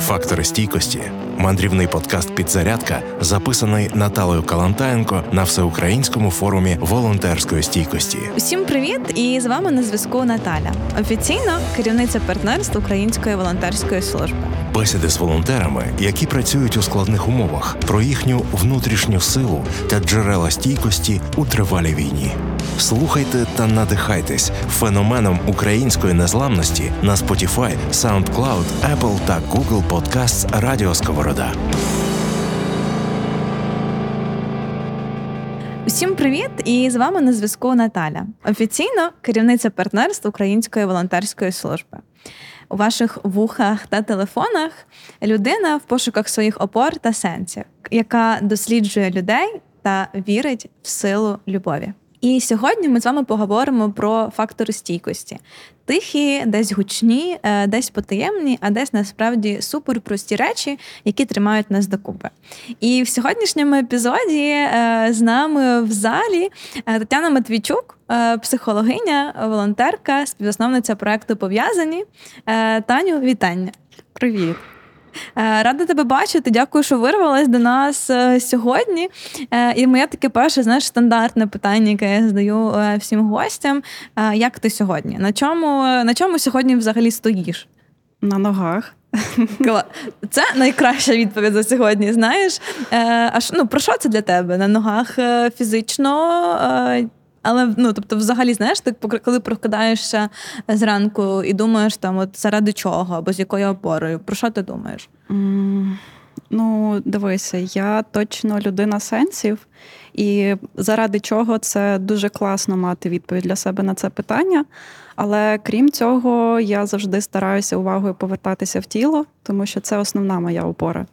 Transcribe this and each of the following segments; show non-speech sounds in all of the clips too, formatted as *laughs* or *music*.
Фактори стійкості мандрівний подкаст Підзарядка записаний Наталою Калантаєнко на всеукраїнському форумі волонтерської стійкості. Усім привіт! І з вами на зв'язку Наталя, офіційно керівниця партнерства Української волонтерської служби. Бесіди з волонтерами, які працюють у складних умовах, про їхню внутрішню силу та джерела стійкості у тривалій війні. Слухайте та надихайтесь феноменом української незламності на Spotify, SoundCloud, Apple та Google Podcasts Радіо Сковорода. Усім привіт! І з вами на зв'язку Наталя, офіційно керівниця партнерства Української волонтерської служби. У ваших вухах та телефонах людина в пошуках своїх опор та сенсів, яка досліджує людей та вірить в силу любові. І сьогодні ми з вами поговоримо про фактори стійкості. Тихі, десь гучні, е, десь потаємні, а десь насправді суперпрості речі, які тримають нас докупи. І в сьогоднішньому епізоді е, з нами в залі е, Тетяна Матвійчук, психологиня, волонтерка, співзасновниця проекту Пов'язані. Таню, вітання. Привіт. Е, рада тебе бачити. Дякую, що вирвалась до нас е, сьогодні. Е, і моє таке перше, знаєш, стандартне питання, яке я задаю всім гостям. Як ти сьогодні? На чому, На чому сьогодні взагалі стоїш? На ногах. *laughs* Це найкраща відповідь за сьогодні. Знаєш? А ну, про що це для тебе? На ногах фізично але ну, тобто, взагалі, знаєш, ти коли прокидаєшся зранку і думаєш там, от заради чого або з якою опорою, про що ти думаєш? Mm, ну, дивися, я точно людина сенсів, і заради чого це дуже класно мати відповідь для себе на це питання. Але крім цього, я завжди стараюся увагою повертатися в тіло, тому що це основна моя опора.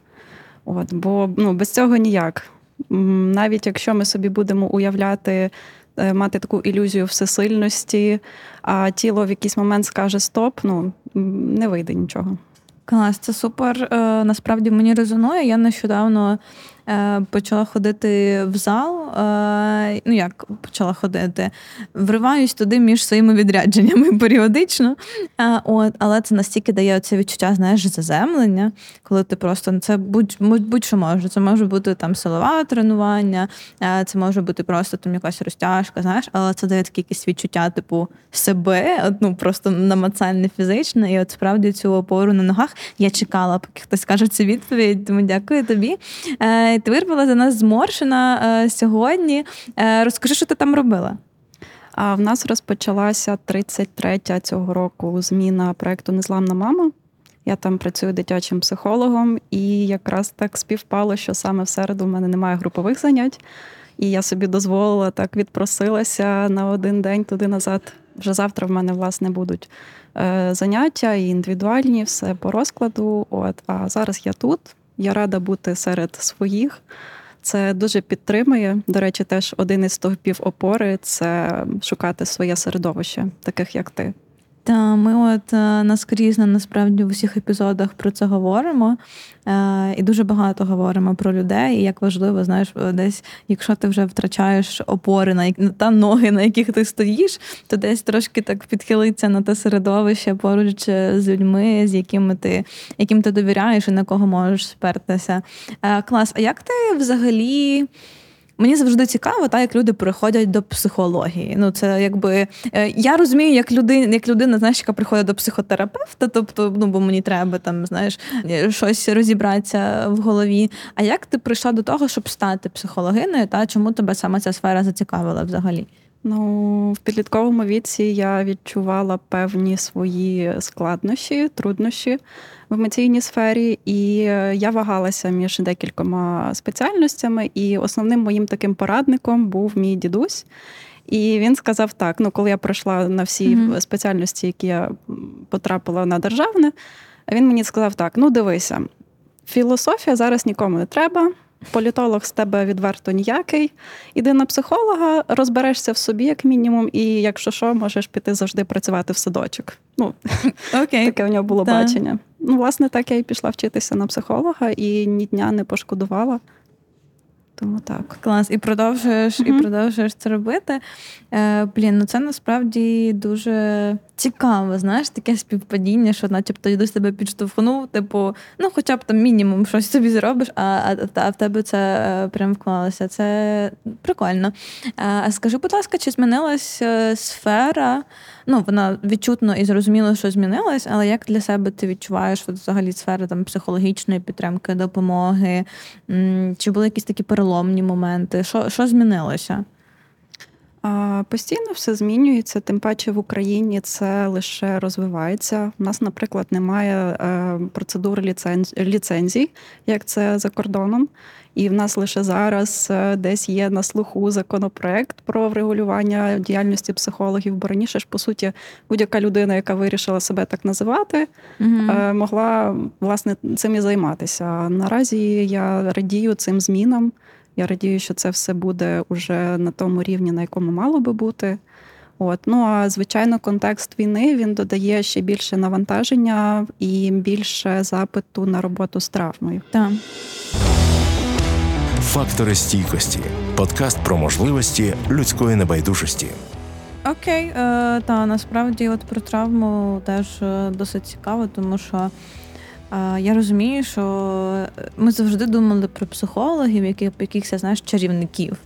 От, Бо ну, без цього ніяк. Навіть якщо ми собі будемо уявляти мати таку ілюзію всесильності, а тіло в якийсь момент скаже Стоп, ну не вийде нічого. Клас, це супер. Е, насправді мені резонує. Я нещодавно Е, почала ходити в зал. Е, ну як почала ходити, вриваюсь туди між своїми відрядженнями *laughs* періодично. Е, от, Але це настільки дає це відчуття, знаєш, заземлення, коли ти просто це будь, будь-що може. Це може бути там силове тренування, це може бути просто там якась розтяжка, знаєш, але це дає таке якесь відчуття, типу, себе, ну просто намацальне фізичне, і от справді цю опору на ногах я чекала, поки хтось скаже цю відповідь. Тому дякую тобі. Ти вирвала за нас зморшена е, сьогодні. Е, розкажи, що ти там робила. А в нас розпочалася 33-я цього року зміна проекту Незламна мама. Я там працюю дитячим психологом, і якраз так співпало, що саме в середу в мене немає групових занять, і я собі дозволила так відпросилася на один день туди назад. Вже завтра в мене власне будуть е, заняття і індивідуальні, все по розкладу. От а зараз я тут. Я рада бути серед своїх. Це дуже підтримує. До речі, теж один із стовпів опори це шукати своє середовище, таких як ти. Та ми от е, наскрізно насправді в усіх епізодах про це говоримо. Е, і дуже багато говоримо про людей. І як важливо, знаєш, десь, якщо ти вже втрачаєш опори на та ноги, на яких ти стоїш, то десь трошки так підхилиться на те середовище поруч е, з людьми, з якими ти яким ти довіряєш і на кого можеш спертися. Клас, а як ти взагалі? Мені завжди цікаво, так, як люди приходять до психології. Ну, це якби е, я розумію, як людина, як людина, знаєш, яка приходить до психотерапевта, тобто, ну бо мені треба там, знаєш, щось розібратися в голові. А як ти прийшла до того, щоб стати психологиною? Та чому тебе саме ця сфера зацікавила взагалі? Ну, в підлітковому віці я відчувала певні свої складнощі, труднощі в емоційній сфері, і е, я вагалася між декількома спеціальностями. І основним моїм таким порадником був мій дідусь. І він сказав так: ну, коли я пройшла на всі mm-hmm. спеціальності, які я потрапила на державне, він мені сказав так: ну дивися, філософія зараз нікому не треба. Політолог з тебе відверто ніякий. Іди на психолога, розберешся в собі, як мінімум, і якщо що, можеш піти завжди працювати в садочок. Ну, *laughs* okay. Таке в нього було да. бачення. Ну, власне, так я і пішла вчитися на психолога і ні дня не пошкодувала. Тому так. Клас, і продовжуєш, mm-hmm. і продовжуєш це робити. Е, Блін, ну це насправді дуже цікаво, знаєш, таке співпадіння, що начебто йдуть тебе підштовхнув, типу, ну хоча б там мінімум щось собі зробиш, а а, а в тебе це е, прям вклалося. Це прикольно. А скажи, будь ласка, чи змінилась е, сфера? Ну, вона відчутно і зрозуміло, що змінилась, але як для себе ти відчуваєш от, взагалі сфера там психологічної підтримки, допомоги? Чи були якісь такі переломні моменти? Що, Що змінилося? Постійно все змінюється, тим паче в Україні це лише розвивається. У нас, наприклад, немає е, процедури ліцензій, як це за кордоном. І в нас лише зараз е, десь є на слуху законопроект про врегулювання діяльності психологів. Бо раніше ж, по суті, будь-яка людина, яка вирішила себе так називати, угу. могла власне цим і займатися. Наразі я радію цим змінам. Я радію, що це все буде уже на тому рівні, на якому мало би бути. От. Ну а звичайно, контекст війни він додає ще більше навантаження і більше запиту на роботу з травмою. Так. Фактори стійкості. Подкаст про можливості людської небайдужості. Окей, е, та насправді, от про травму теж е, досить цікаво, тому що я розумію, що ми завжди думали про психологів, яких якихось, знаєш, чарівників.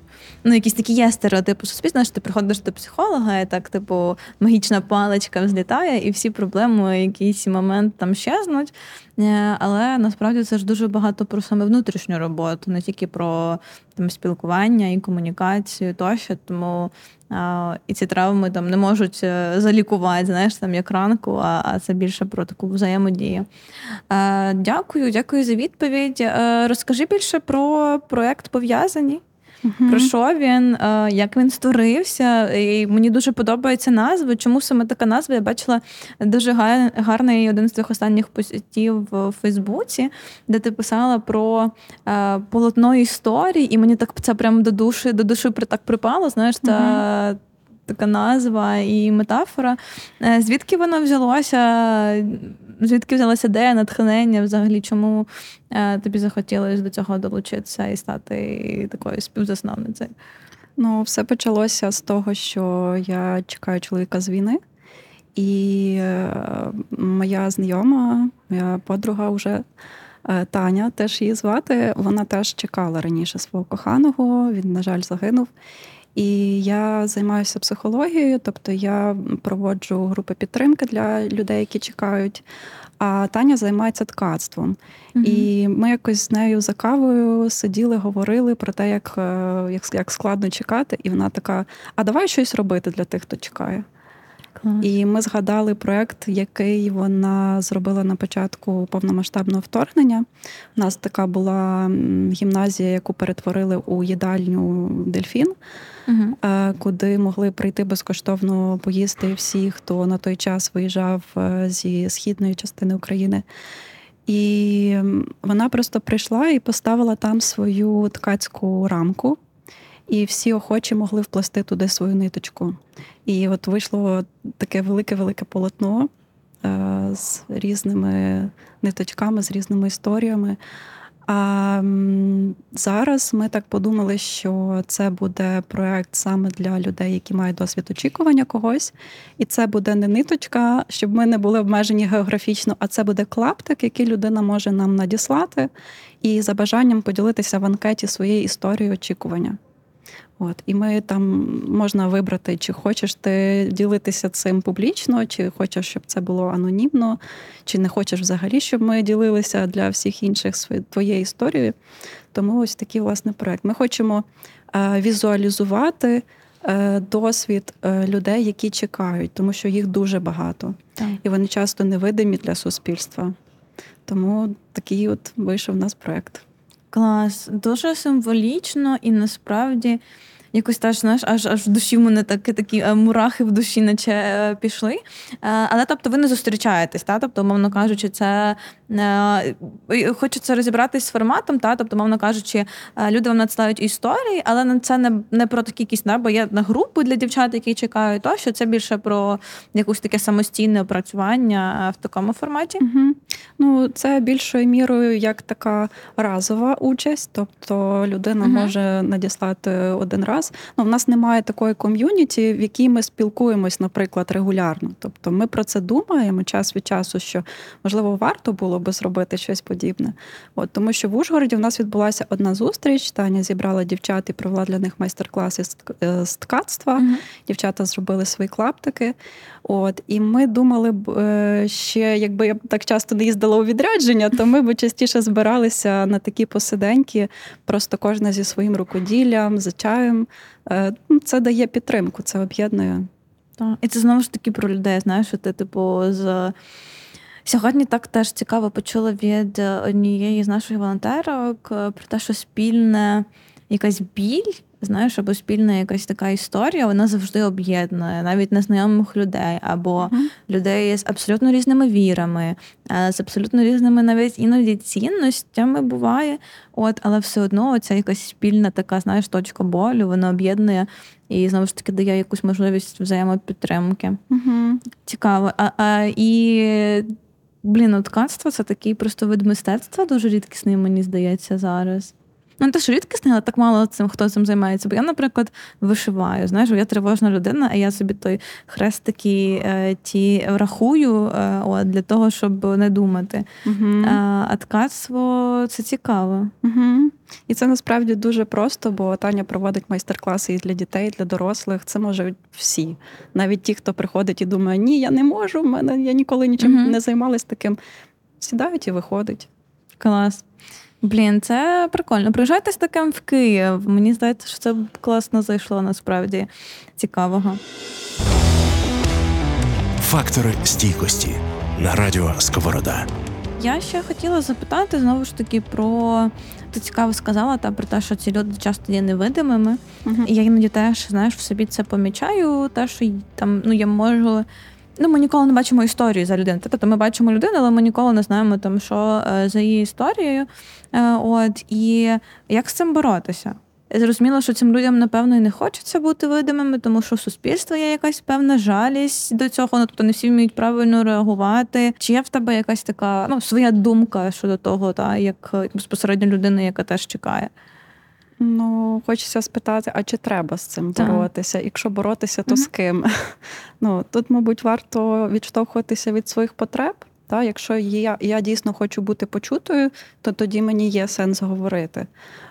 Ну, якісь такі є стереотипи суспільства, що ти приходиш до психолога, і так, типу, магічна паличка взлітає, і всі проблеми якийсь момент там щезнуть. Е, але насправді це ж дуже багато про саме внутрішню роботу, не тільки про там спілкування і комунікацію тощо. Тому а, і ці травми там не можуть е, залікувати, знаєш, там як ранку, а а це більше про таку взаємодію. А, е, Дякую, дякую за відповідь. Розкажи більше про проект пов'язані. Угу. Про що він, е, як він створився? І Мені дуже подобається назва. Чому саме така назва? Я бачила дуже гарний один з твоїх останніх постів в Фейсбуці, де ти писала про е, полотно історії, і мені так це прямо до душі до душі так припало. Знаєш, та. Угу. Така назва і метафора. Е, звідки вона взялося? Звідки взялася ідея, натхнення? Взагалі, чому е, тобі захотілося до цього долучитися і стати такою співзасновницею? Ну, все почалося з того, що я чекаю чоловіка з війни, і е, моя знайома, моя подруга вже. Таня теж її звати. Вона теж чекала раніше свого коханого. Він, на жаль, загинув. І я займаюся психологією, тобто я проводжу групи підтримки для людей, які чекають. А Таня займається ткацтвом. mm І ми якось з нею за кавою сиділи, говорили про те, як, е, як, як складно чекати. І вона така: а давай щось робити для тих, хто чекає. І ми згадали проект, який вона зробила на початку повномасштабного вторгнення. У нас така була гімназія, яку перетворили у їдальню Дельфін, угу. куди могли прийти безкоштовно поїсти всі, хто на той час виїжджав е, зі східної частини України. І вона просто прийшла і поставила там свою ткацьку рамку і всі охочі могли вплести туди свою ниточку. І от вийшло таке велике-велике полотно е, з різними ниточками, з різними історіями. А зараз ми так подумали, що це буде проект саме для людей, які мають досвід очікування когось. І це буде не ниточка, щоб ми не були обмежені географічно, а це буде клаптик, який людина може нам надіслати, і за бажанням поділитися в анкеті своєю історією очікування. От і ми там можна вибрати, чи хочеш ти ділитися цим публічно, чи хочеш, щоб це було анонімно, чи не хочеш взагалі, щоб ми ділилися для всіх інших твоєї історії. Тому ось такий власне проект. Ми хочемо е, візуалізувати е, досвід е, людей, які чекають, тому що їх дуже багато, так. і вони часто невидимі для суспільства. Тому такий от вийшов у нас проект. Клас, дуже символічно і насправді якось теж знаєш, аж аж в душі в мене такі такі е, мурахи в душі, наче е, пішли. Але тобто ви не зустрічаєтесь, та? тобто, мовно кажучи, це хочеться розібратись з форматом, та? тобто, мовно кажучи, люди вам надсилають історії, але це не не про такі якісь, да? бо є на групи для дівчат, які чекають, тощо це більше про якусь таке самостійне опрацювання в такому форматі. Угу. Ну, це більшою мірою як така разова участь, тобто людина угу. може надіслати один раз. Ну, в нас немає такої ком'юніті, в якій ми спілкуємось, наприклад, регулярно. Тобто ми про це думаємо час від часу, що можливо варто було би зробити щось подібне. От тому, що в Ужгороді в нас відбулася одна зустріч. Таня зібрала дівчат і провела для них майстер-класи з е, ткацтва. Угу. Дівчата зробили свої клаптики. От і ми думали б е, ще, якби я так часто не їздила у відрядження, то ми б частіше збиралися на такі посиденьки, просто кожна зі своїм рукоділлям, за чаєм. Е, ну, це дає підтримку, це об'єднує. І це знову ж таки про людей. Знаєш, що ти типу з. Сьогодні так теж цікаво почула від однієї з наших волонтерок е, про те, що спільне якась біль знаєш, або спільна якась така історія, вона завжди об'єднує навіть незнайомих людей, або uh-huh. людей з абсолютно різними вірами, е, з абсолютно різними навіть іноді цінностями буває. От, але все одно ця якась спільна така, знаєш, точка болю, вона об'єднує і знову ж таки дає якусь можливість взаємопідтримки. Uh-huh. Цікаво. А, а, І блін, ткацтво це такий просто вид мистецтва, дуже рідкісний, мені здається, зараз. Ну, те, що рідкісне, але так мало цим, хто цим займається. Бо я, наприклад, вишиваю. Знаєш, я тривожна людина, а я собі той хрестики е, ті рахую е, о, для того, щоб не думати. Угу. А, а ткацтво це цікаво. Угу. І це насправді дуже просто, бо Таня проводить майстер-класи і для дітей, і для дорослих. Це можуть всі. Навіть ті, хто приходить і думає, ні, я не можу, в мене я ніколи нічим угу. не займалась таким. Сідають і виходить. Клас. Блін, це прикольно. Приїжджайте з таким в Київ. Мені здається, що це класно зайшло насправді цікавого. Фактори стійкості на радіо Сковорода. Я ще хотіла запитати знову ж таки про ти цікаво сказала та про те, що ці люди часто є невидимими. Uh-huh. І я іноді теж знаєш в собі це помічаю. Те, що там ну я можу Ну, ми ніколи не бачимо історію за людину. Тобто ми бачимо людину, але ми ніколи не знаємо, там, що е, за її історією. Е, от, І як з цим боротися? Зрозуміло, що цим людям, напевно, і не хочеться бути видимими, тому що в суспільства є якась певна жалість до цього, ну, тобто не всі вміють правильно реагувати. Чи є в тебе якась така ну, своя думка щодо того, та, як безпосередньо людина, яка теж чекає? Ну, хочеться спитати, а чи треба з цим так. боротися? Якщо боротися, то mm з ким? *laughs* Ну тут, мабуть, варто відштовхуватися від своїх потреб. Та, Якщо я я дійсно хочу бути почутою, то тоді мені є сенс говорити.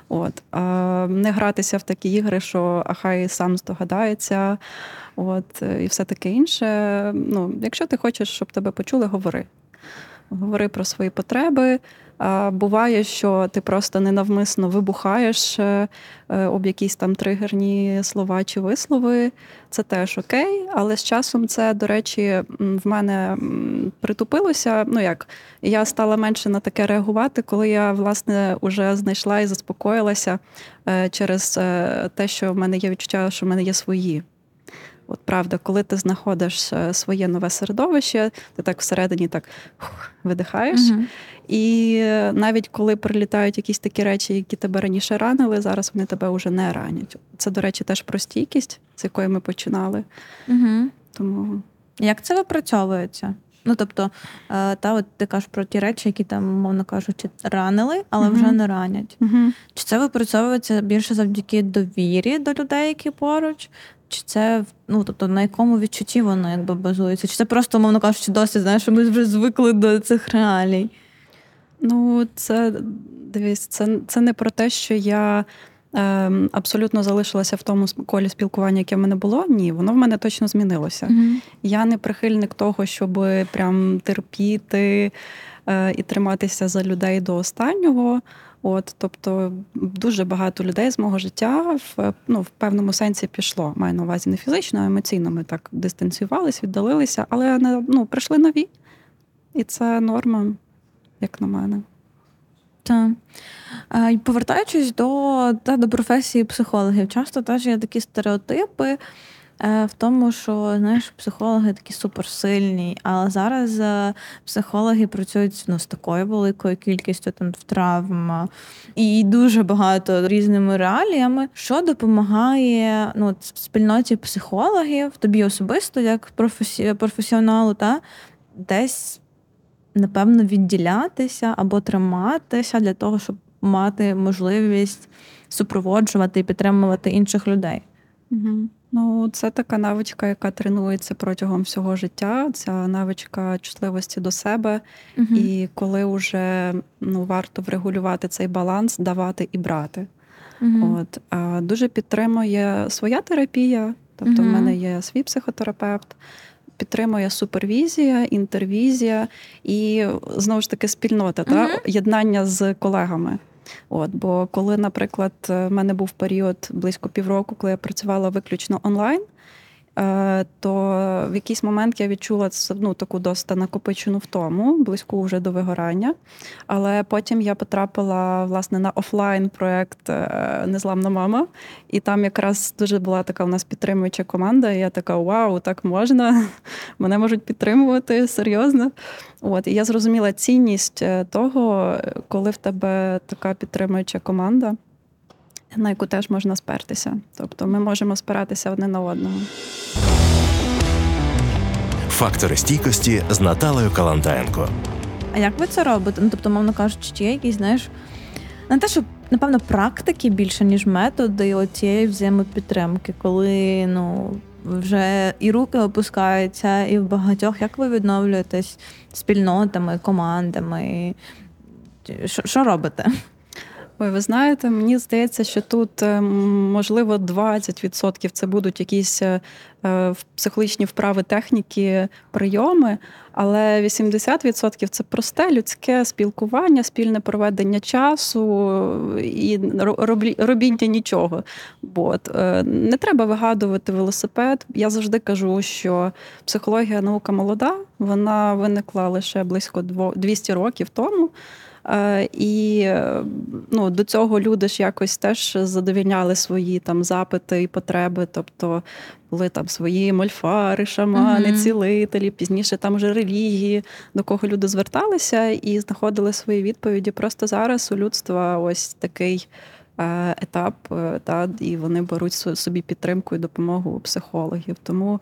От. А Не гратися в такі ігри, що а хай сам здогадається, от, і все таке інше. Ну, Якщо ти хочеш, щоб тебе почули, говори. Говори про свої потреби. Буває, що ти просто ненавмисно вибухаєш е, е, об якісь там тригерні слова чи вислови. Це теж окей, але з часом це, до речі, в мене притупилося. Ну як я стала менше на таке реагувати, коли я власне вже знайшла і заспокоїлася е, через те, що в мене є відчуття, що в мене є свої. От правда, коли ти знаходиш своє нове середовище, ти так всередині так видихаєш. Угу. І навіть коли прилітають якісь такі речі, які тебе раніше ранили, зараз вони тебе вже не ранять. Це, до речі, теж про стійкість, з якої ми починали. Угу. Тому як це випрацьовується? Ну, тобто, е, та от ти кажеш про ті речі, які там, мовно кажучи, ранили, але uh вже не ранять. uh Чи це випрацьовується більше завдяки довірі до людей, які поруч? Чи це ну, тобто на якому відчутті воно якби базується? Чи це просто, мовно кажучи, досить, знаєш, що ми вже звикли до цих реалій? Ну, це дивись, це це не про те, що я е, абсолютно залишилася в тому колі спілкування, яке в мене було. Ні, воно в мене точно змінилося. mm Я не прихильник того, щоб прям терпіти е, і триматися за людей до останнього. От, Тобто дуже багато людей з мого життя в ну, в певному сенсі пішло. Маю на увазі не фізично, а емоційно ми так дистанціювалися, віддалилися, але ну, прийшли нові. І це норма як на мене. Так. Повертаючись до та, до професії психологів, часто теж є такі стереотипи в тому, що знаєш, психологи такі суперсильні, але зараз е, психологи працюють ну, з такою великою кількістю там травм і дуже багато різними реаліями, що допомагає ну, спільноті психологів, тобі особисто, як професі... професіоналу, та десь. Напевно, відділятися або триматися для того, щоб мати можливість супроводжувати і підтримувати інших людей. Угу. Ну, це така навичка, яка тренується протягом всього життя. Ця навичка чутливості до себе. Угу. І коли вже ну, варто врегулювати цей баланс, давати і брати. Угу. От а Дуже підтримує своя терапія, тобто в мене є свій психотерапевт. Підтримує супервізія, інтервізія і знову ж таки спільнота та єднання з колегами. От, Бо коли, наприклад, в мене був період близько півроку, коли я працювала виключно онлайн. Е, то в якийсь момент я відчула ну, таку досить накопичену втому, близьку вже до вигорання. Але потім я потрапила власне на офлайн проект е, Незламна мама, і там якраз дуже була така у нас підтримуюча команда. І я така: Вау, так можна! *laughs* Мене можуть підтримувати серйозно. От і я зрозуміла цінність е, того, коли в тебе така підтримуюча команда на яку теж можна спертися. Тобто ми можемо спиратися одне на одного. Фактори стійкості з Наталею Калантаєнко. А як ви це робите? Ну, тобто, мовно кажучи, чи є якісь, знаєш, не те, що, напевно, практики більше, ніж методи оцієї взаємопідтримки, коли ну, вже і руки опускаються, і в багатьох як ви відновлюєтесь спільнотами, командами? Що, Що робите? Ой, ви знаєте, мені здається, що тут е, можливо 20% це будуть якісь е, е, психологічні вправи, техніки, прийоми, але 80% це просте людське спілкування, спільне проведення часу і робіння нічого. От. Не треба вигадувати велосипед. Я завжди кажу, що психологія наука молода, вона виникла лише близько 200 років тому. Е, і е, ну, до цього люди ж якось теж задовільняли свої там запити і потреби. Тобто були там свої мольфари, шамани, цілителі, пізніше там вже релігії, до кого люди зверталися і знаходили свої відповіді. Просто зараз у людства ось такий. Е, етап, та і вони беруть собі підтримку і допомогу психологів. Тому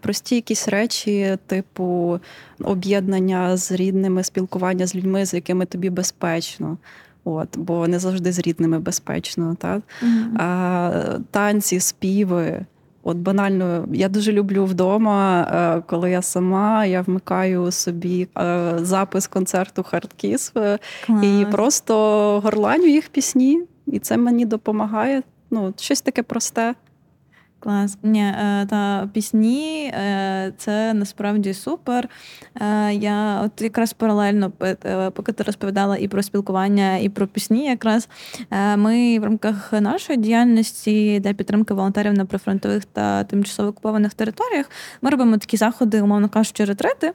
прості якісь речі, типу об'єднання з рідними, спілкування з людьми, з якими тобі безпечно. От, Бо не завжди з рідними безпечно. Так? Mm-hmm. А, Танці, співи. От банально, я дуже люблю вдома, е, коли я сама, я вмикаю собі е, запис концерту Хардкіс і просто горланю їх пісні, і це мені допомагає. Ну, щось таке просте. Клас. Ні, е, та пісні е, це насправді супер. Е, я от якраз паралельно, поки ти розповідала і про спілкування, і про пісні, якраз ми в рамках нашої діяльності для підтримки волонтерів на прифронтових та тимчасово окупованих територіях ми робимо такі заходи, умовно кажучи, ретрети,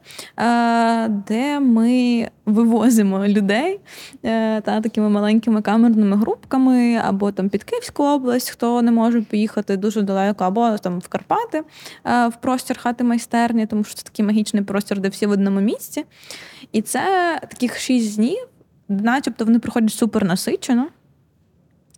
де ми вивозимо людей та такими маленькими камерними групками або там під Київську область, хто не може поїхати дуже далеко далеко, або там в Карпати, е, в простір хати майстерні, тому що це такий магічний простір, де всі в одному місці. І це таких шість днів, начебто вони проходять супер насичено.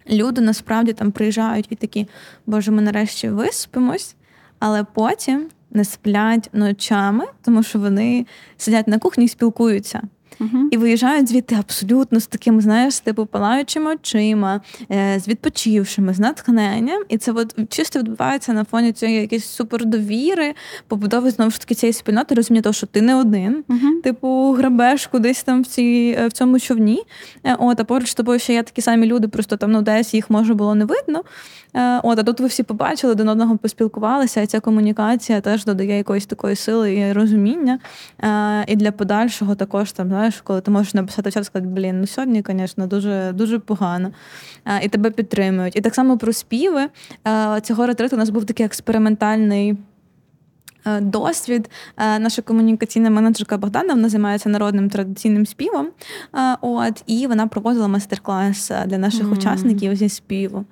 Люди насправді там приїжджають і такі, боже, ми нарешті виспимось, але потім не сплять ночами, тому що вони сидять на кухні і спілкуються. Uh-huh. І виїжджають звідти абсолютно з такими, знаєш, типу палаючими очима, е, з відпочившими, з натхненням. І це от чисто відбувається на фоні цієї якоїсь супердовіри, побудови знову ж таки цієї спільноти, розуміння того, що ти не один, uh-huh. типу, грабеш кудись там в цій, е, в цьому човні. Е, от, а поруч з тобою ще є такі самі люди, просто там ну, десь їх може було не видно. От, а тут ви всі побачили, один одного поспілкувалися, і ця комунікація теж додає якоїсь такої сили і розуміння. І для подальшого також там, знаєш, коли ти можеш написати час, сказати, блін, ну сьогодні, звісно, дуже дуже погано. І тебе підтримують. І так само про співи. Цього ретриту у нас був такий експериментальний. Досвід. Наша комунікаційна менеджерка Богдана вона займається народним традиційним співом. От, І вона проводила майстер-клас для наших mm. учасників зі співу.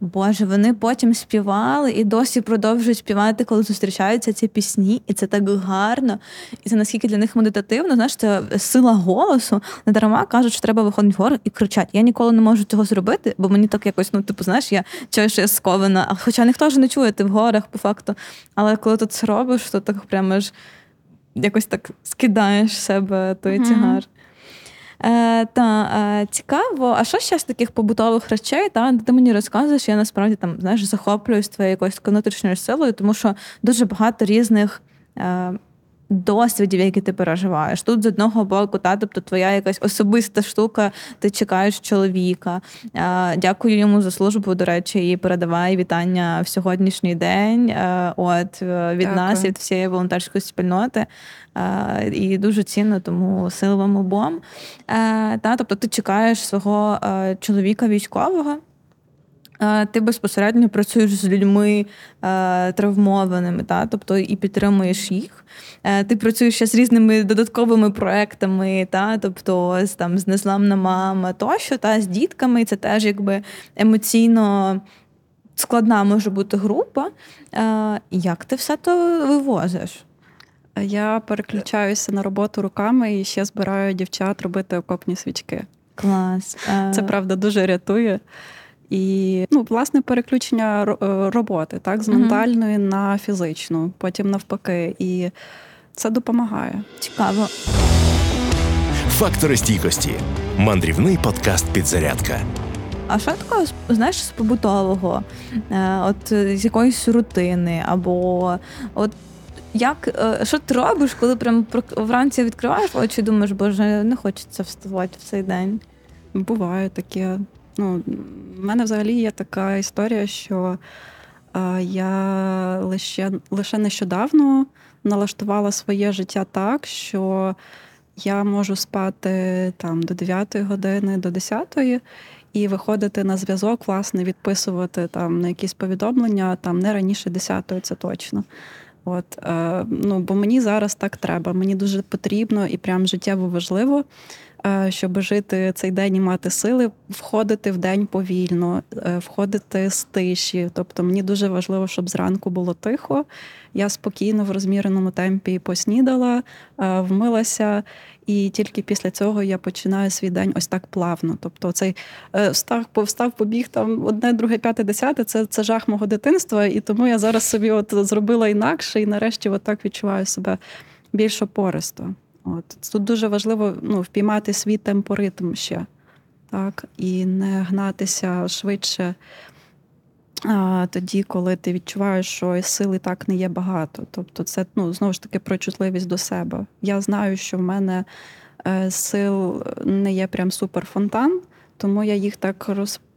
Боже, вони потім співали і досі продовжують співати, коли зустрічаються ці пісні, і це так гарно. І це наскільки для них медитативно, знаєш, це сила голосу. Не дарма кажуть, що треба виходити вгору і кричати. Я ніколи не можу цього зробити, бо мені так якось, ну, типу, знаєш, я чую, що я скована. А хоча ніхто ж не чує, ти в горах, по факту. Але коли ти це робиш, то так прямо ж якось так скидаєш себе той mm-hmm. тягар. Е, Та е, цікаво, а що ще з таких побутових речей? Та ти мені розказуєш, я насправді там знаєш захоплююсь твоєю якоюсь внутрішньою силою, тому що дуже багато різних. Е, Досвідів, які ти переживаєш. Тут з одного боку, та, тобто твоя якась особиста штука, ти чекаєш чоловіка. Дякую йому за службу, до речі, і передавай вітання в сьогоднішній день. От від Дякую. нас, від всієї волонтерської спільноти. І дуже цінно, тому сили вам обом. Та, Тобто ти чекаєш свого чоловіка військового. Ти безпосередньо працюєш з людьми травмованими, та? тобто і підтримуєш їх. Ти працюєш ще з різними додатковими проектами, та? тобто з там з незламна мама тощо, та з дітками. Це теж якби емоційно складна може бути група. Як ти все то вивозиш? Я переключаюся на роботу руками і ще збираю дівчат робити окопні свічки. Клас. Це правда дуже рятує. І ну, власне переключення е, роботи так, з ментальної на фізичну, потім навпаки. І це допомагає. Цікаво. Фактори стійкості. Мандрівний подкаст Підзарядка. А що такого знаєш з побутового? Е, от з якоїсь рутини, або от як е, що ти робиш, коли прям вранці відкриваєш очі, думаєш, боже, не хочеться вставати в цей день? Буває таке. Ну, в мене взагалі є така історія, що е, я лише лише нещодавно налаштувала своє життя так, що я можу спати там до 9 години, до 10 і виходити на зв'язок, власне, відписувати там на якісь повідомлення там не раніше 10 це точно. От, е, ну, Бо мені зараз так треба. Мені дуже потрібно і прям життєво важливо, щоб жити цей день і мати сили, входити в день повільно, е, входити з тиші. Тобто мені дуже важливо, щоб зранку було тихо. Я спокійно в розміреному темпі поснідала, е, вмилася і тільки після цього я починаю свій день ось так плавно. Тобто, цей е, встав, повстав, побіг там одне, друге, п'яте, десяте. Це це жах мого дитинства, і тому я зараз собі от зробила інакше, і нарешті от так відчуваю себе більш опористо. От тут дуже важливо ну, впіймати свій темпоритм ще, так, і не гнатися швидше тоді, коли ти відчуваєш, що сили так не є багато. Тобто, це ну, знову ж таки про чутливість до себе. Я знаю, що в мене е, сил не є прям суперфонтан, тому я їх так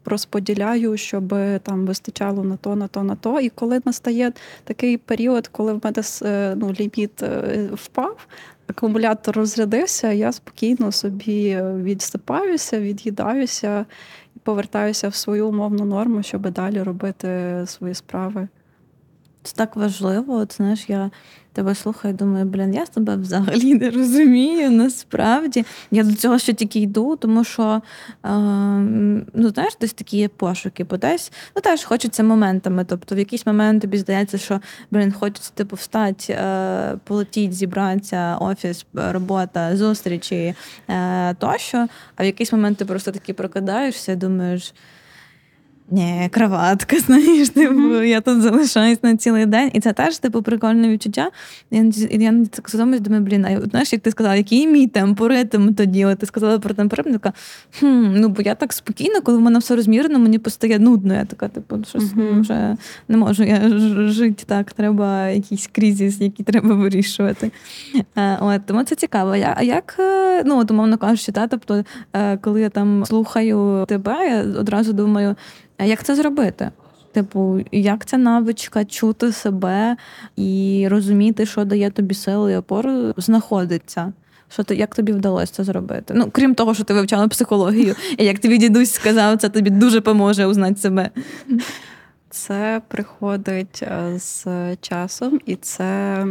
розподіляю, щоб там вистачало на то, на то, на то. І коли настає такий період, коли в мене е, ну, ліміт е, впав. Акумулятор розрядився, я спокійно собі відсипаюся, від'їдаюся і повертаюся в свою умовну норму, щоб далі робити свої справи. Це так важливо. От знаєш, я тебе слухаю, думаю, блін, я тебе взагалі не розумію. Насправді я до цього ще тільки йду, тому що е, ну знаєш, десь такі є пошуки, бо десь ну теж хочеться моментами. Тобто, в якийсь момент тобі здається, що блін, хочеться типу встати, е, полетіть, зібратися, офіс, робота, зустрічі е, тощо. А в якийсь момент ти просто таки прокидаєшся думаєш. Ні, кроватка, *laughs* знаєш, типу, mm-hmm. я тут залишаюсь на цілий день. І це теж типу прикольне відчуття. Я я так задумаюсь, думаю, блін, а знаєш, як ти сказала, який мій темпоритм тоді? От ти сказала про темпоритм, така хм, ну бо я так спокійно, коли в мене все розмірено, мені постає нудно. Я така, типу, щось mm-hmm. вже не можу я жити так. Треба якийсь кризис, який треба вирішувати. Е, от, Тому це цікаво. А як, е, ну, от, умовно кажучи, та, тобто, е, коли я там слухаю тебе, я одразу думаю. Як це зробити? Типу, як ця навичка чути себе і розуміти, що дає тобі силу і опору, знаходиться? Що ти як тобі вдалося це зробити? Ну, крім того, що ти вивчала психологію, і як тобі дідусь сказав, це тобі дуже поможе узнати себе. Це приходить е, з часом, і це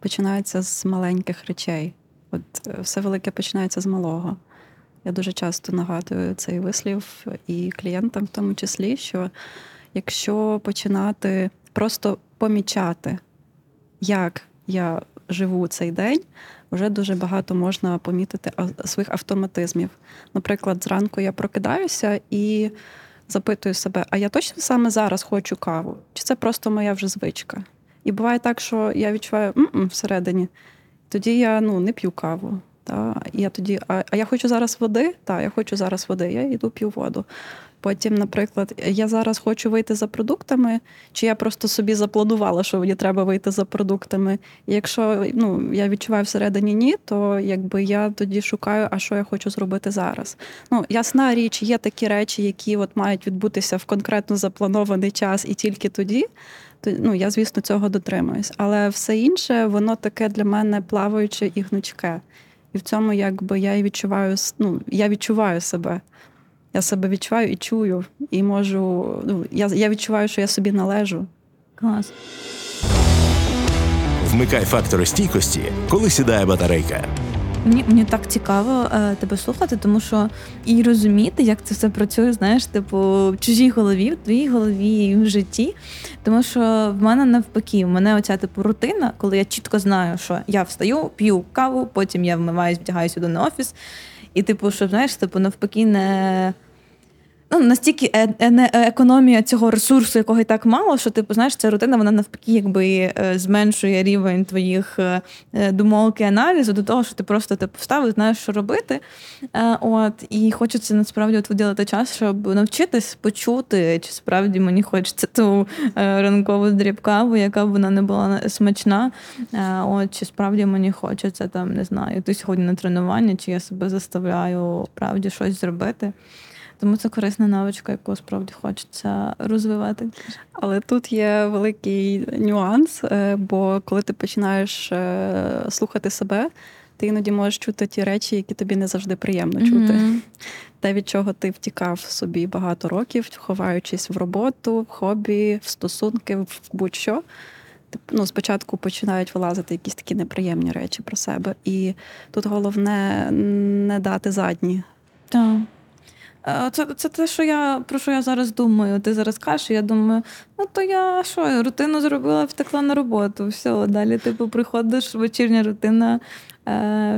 починається з маленьких речей. От е, все велике починається з малого. Я дуже часто нагадую цей вислів і клієнтам, в тому числі, що якщо починати просто помічати, як я живу цей день, вже дуже багато можна помітити своїх автоматизмів. Наприклад, зранку я прокидаюся і запитую себе, а я точно саме зараз хочу каву? Чи це просто моя вже звичка? І буває так, що я відчуваю М-м", всередині, тоді я ну, не п'ю каву. Та, я тоді, а, а я хочу зараз води? Так, я хочу зараз води, я йду п'ю воду. Потім, наприклад, я зараз хочу вийти за продуктами, чи я просто собі запланувала, що мені треба вийти за продуктами. І якщо ну, я відчуваю всередині ні, то якби я тоді шукаю, а що я хочу зробити зараз. Ну, Ясна річ, є такі речі, які от мають відбутися в конкретно запланований час і тільки тоді. То, ну, Я, звісно, цього дотримуюсь. Але все інше, воно таке для мене плаваюче і гнучке. І в цьому якби я і відчуваю ну, я відчуваю себе. Я себе відчуваю і чую, і можу. Ну, Я я відчуваю, що я собі належу. Клас. Вмикай фактори стійкості, коли сідає батарейка. Мені мені так цікаво е, тебе слухати, тому що і розуміти, як це все працює, знаєш, типу, в чужій голові, в твоїй голові і в житті. Тому що в мене навпаки, в мене оця типу рутина, коли я чітко знаю, що я встаю, п'ю каву, потім я вмиваюсь, вдягаюся до на офіс. І, типу, що знаєш, типу, навпаки, не ну, настільки е, е, економія цього ресурсу, якого і так мало, що типу, знаєш, ця рутина вона навпаки якби е, зменшує рівень твоїх думок і аналізу до того, що ти просто типу, вставив, знаєш, що робити. От, І хочеться насправді от виділити час, щоб навчитись почути, чи справді мені хочеться ту ранкову дрібкаву, яка б вона не була смачна. От, Чи справді мені хочеться там, не знаю, йти сьогодні на тренування, чи я себе заставляю справді щось зробити. Тому це корисна навичка, яку справді хочеться розвивати. Але тут є великий нюанс, е, бо коли ти починаєш е, слухати себе, ти іноді можеш чути ті речі, які тобі не завжди приємно чути. Mm-hmm. Те, від чого ти втікав собі багато років, ховаючись в роботу, в хобі, в стосунки, в будь-що. Ну, Спочатку починають вилазити якісь такі неприємні речі про себе. І тут головне не дати задні. Так. Е, це це те, що я про що я зараз думаю. Ти зараз кажеш, я думаю, ну то я що, рутину зробила, втекла на роботу. Все, далі типу приходиш, вечірня рутина,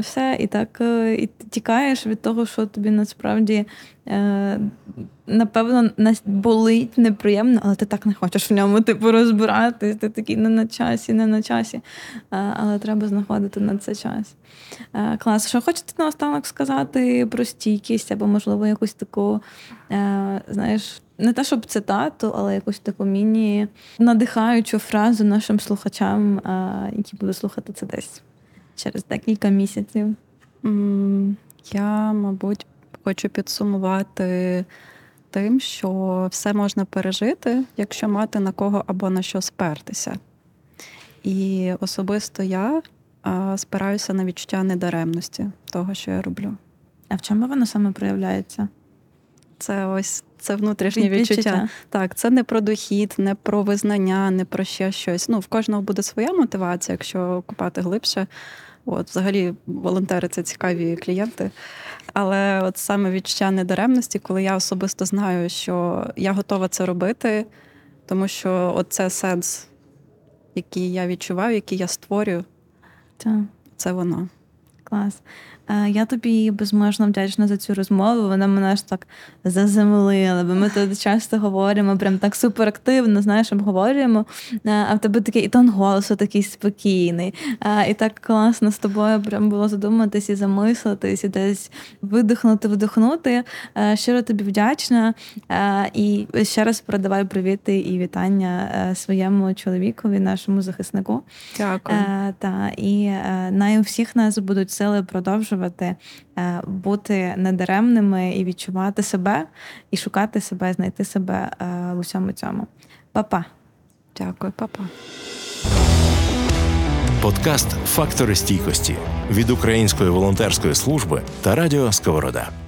все, і так е, і тікаєш від того, що тобі насправді е, напевно болить неприємно, але ти так не хочеш в ньому типу розбирати. Ти такий не на часі, не на часі. Е, але треба знаходити на це час. Е, клас, що хочете наостанок сказати про стійкість або, можливо, якусь таку, е, знаєш, не те, щоб цитату, але якусь таку міні надихаючу фразу нашим слухачам, які будуть слухати це десь через декілька місяців. Я, мабуть, хочу підсумувати тим, що все можна пережити, якщо мати на кого або на що спертися. І особисто я спираюся на відчуття недаремності того, що я роблю. А в чому воно саме проявляється? Це ось це внутрішнє відчуття. відчуття. Так, це не про дохід, не про визнання, не про ще щось. Ну, в кожного буде своя мотивація, якщо купати глибше. От, Взагалі, волонтери це цікаві клієнти. Але от саме відчуття недаремності, коли я особисто знаю, що я готова це робити, тому що от це сенс, який я відчуваю, який я створюю, це воно. Клас. Е, я тобі безмежно вдячна за цю розмову. Вона мене аж так заземлила, бо ми тут часто говоримо, прям так суперактивно, знаєш, обговорюємо. Е, а в тебе такий і тон голосу такий спокійний. Е, і так класно з тобою прям було задуматись і замислитись, і десь видихнути, вдихнути. Щиро тобі вдячна. І ще раз передавай привіти і вітання своєму чоловікові, нашому захиснику. Дякую. Та, І най у всіх нас будуть сили продовжувати продовжувати е, бути недаремними і відчувати себе, і шукати себе, знайти себе е, в усьому цьому. Па-па. Дякую, папа. Подкаст Фактори стійкості від Української волонтерської служби та радіо Сковорода.